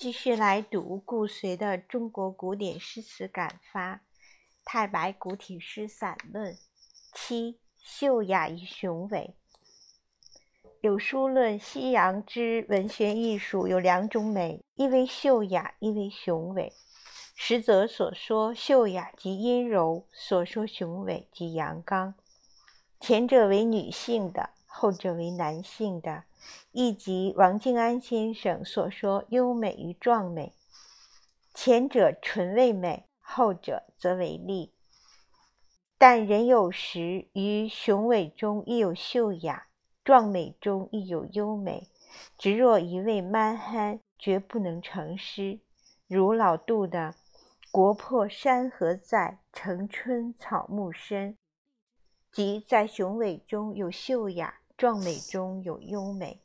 继续来读顾随的《中国古典诗词感发》，太白古体诗散论七：秀雅与雄伟。有书论西洋之文学艺术有两种美，一为秀雅，一为雄伟。实则所说秀雅即阴柔，所说雄伟即阳刚。前者为女性的，后者为男性的。亦即王静安先生所说“优美与壮美”，前者纯为美，后者则为丽。但人有时于雄伟中亦有秀雅，壮美中亦有优美。直若一味蛮憨，绝不能成诗。如老杜的“国破山河在，城春草木深”，即在雄伟中有秀雅。壮美中有优美，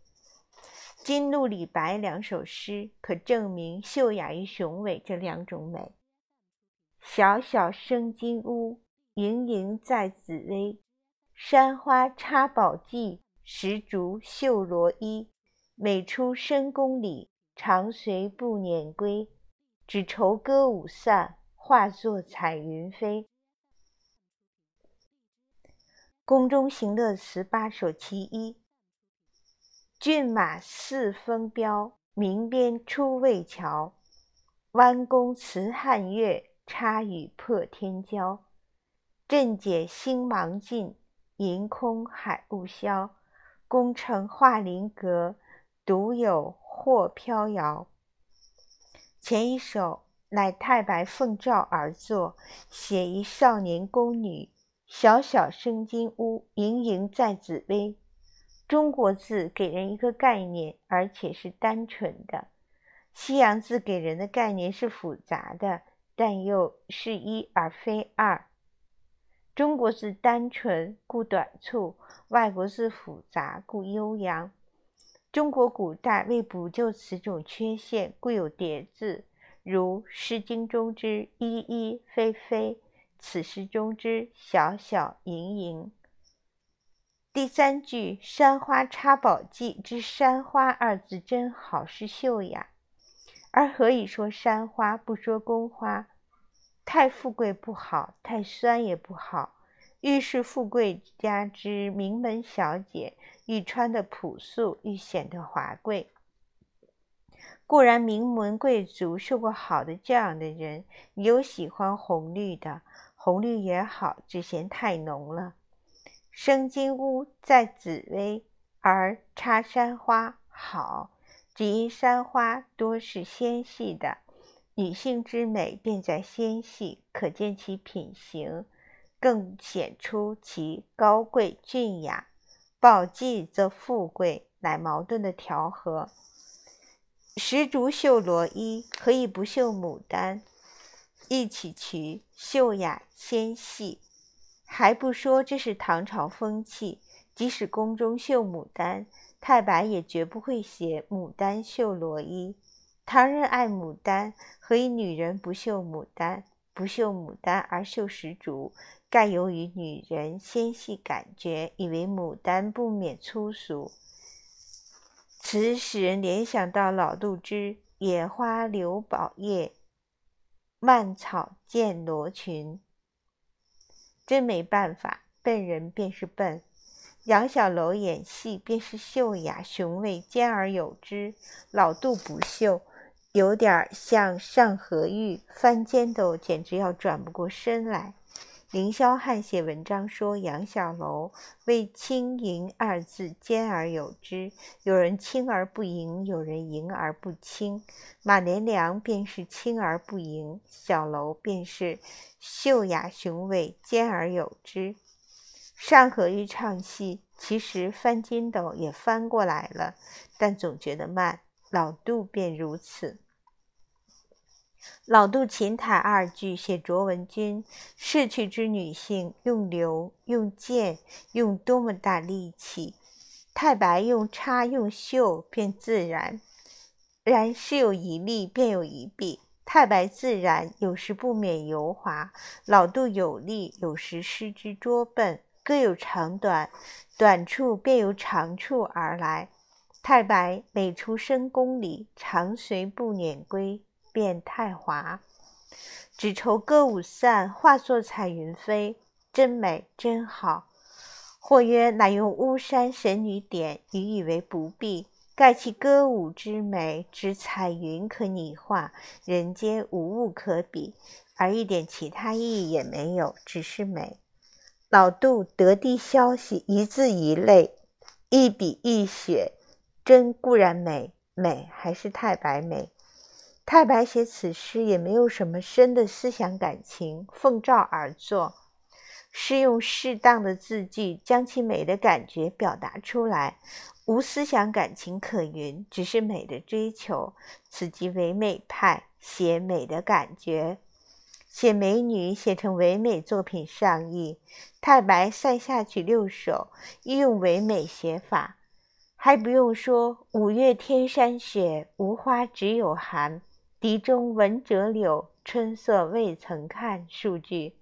金怒李白两首诗可证明秀雅与雄伟这两种美。小小生金屋，盈盈在紫薇。山花插宝髻，石竹绣罗衣。每出深宫里，常随步辇归。只愁歌舞散，化作彩云飞。宫中行乐词八首其一。骏马似风飙，鸣鞭出渭桥。弯弓辞汉月，插羽破天骄。阵解星芒尽，银空海雾消。宫城画林阁，独有霍飘摇。前一首乃太白奉诏而作，写一少年宫女。小小生金屋，盈盈在紫薇。中国字给人一个概念，而且是单纯的；西洋字给人的概念是复杂的，但又是一而非二。中国字单纯，故短促；外国字复杂，故悠扬。中国古代为补救此种缺陷，故有叠字，如《诗经》中之“依依非非”。此诗中之小小盈盈，第三句“山花插宝髻”之“山花”二字真好，是秀雅。而何以说山花，不说宫花？太富贵不好，太酸也不好。愈是富贵家之名门小姐，愈穿得朴素，愈显得华贵。固然名门贵族、受过好的教养的人，有喜欢红绿的。红绿也好，只嫌太浓了。生金屋在紫薇，而插山花好，只因山花多是纤细的，女性之美便在纤细，可见其品行，更显出其高贵俊雅。宝髻则富贵，乃矛盾的调和。石竹绣罗衣，何以不绣牡丹？一起曲秀雅纤细，还不说这是唐朝风气。即使宫中绣牡丹，太白也绝不会写牡丹绣罗衣。唐人爱牡丹，何以女人不绣牡丹？不绣牡丹而绣石竹，盖由于女人纤细感觉，以为牡丹不免粗俗。此使人联想到老杜之“野花留宝叶”。蔓草见罗裙，真没办法，笨人便是笨。杨小楼演戏便是秀雅雄伟，兼而有之。老杜不秀，有点像上河玉，翻筋斗简直要转不过身来。凌霄汉写文章说：“杨小楼为轻盈二字兼而有之，有人轻而不盈，有人盈而不轻。马连良便是轻而不盈，小楼便是秀雅雄伟，兼而有之。上河玉唱戏，其实翻筋斗也翻过来了，但总觉得慢。老杜便如此。”老杜琴台二句写卓文君逝去之女性用流用剑用多么大力气，太白用插用绣便自然，然是有一利便有一弊。太白自然有时不免油滑，老杜有力有时失之拙笨，各有长短，短处便由长处而来。太白每出深宫里，常随步辇归，变太华。只愁歌舞散，化作彩云飞。真美真好。或曰：乃用巫山神女典，予以为不必。盖其歌舞之美，只彩云可拟画，人间无物可比，而一点其他意义也没有，只是美。老杜得地消息，一字一泪，一笔一血。真固然美，美还是太白美。太白写此诗也没有什么深的思想感情，奉诏而作，是用适当的字句将其美的感觉表达出来。无思想感情可云，只是美的追求，此即唯美派写美的感觉，写美女写成唯美作品上意。太白《塞下曲六首》亦用唯美写法，还不用说五月天山雪，无花只有寒，笛中闻折柳，春色未曾看。数句，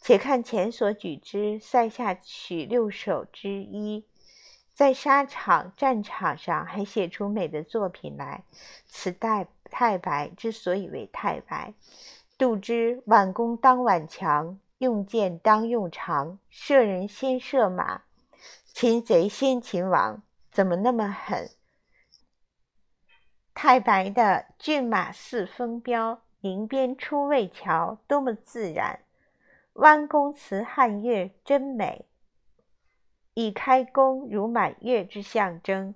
且看前所举之《塞下曲六首》之一。在沙场、战场上还写出美的作品来，此代太白之所以为太白。杜之挽弓当挽强，用箭当用长，射人先射马，擒贼先擒王，怎么那么狠？太白的“骏马似风标，银鞭出渭桥”多么自然！弯弓辞汉乐，真美。以开弓如满月之象征，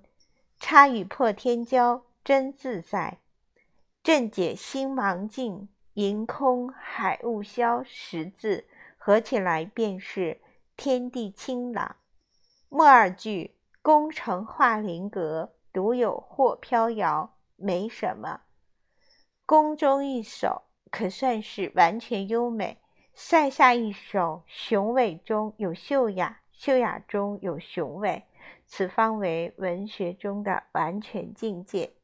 插羽破天骄，真自在。正解星芒尽，迎空海雾消。十字合起来便是天地清朗。末二句宫城画林阁，独有或飘摇，没什么。宫中一首可算是完全优美，塞下一首雄伟中有秀雅。秀雅中有雄伟，此方为文学中的完全境界。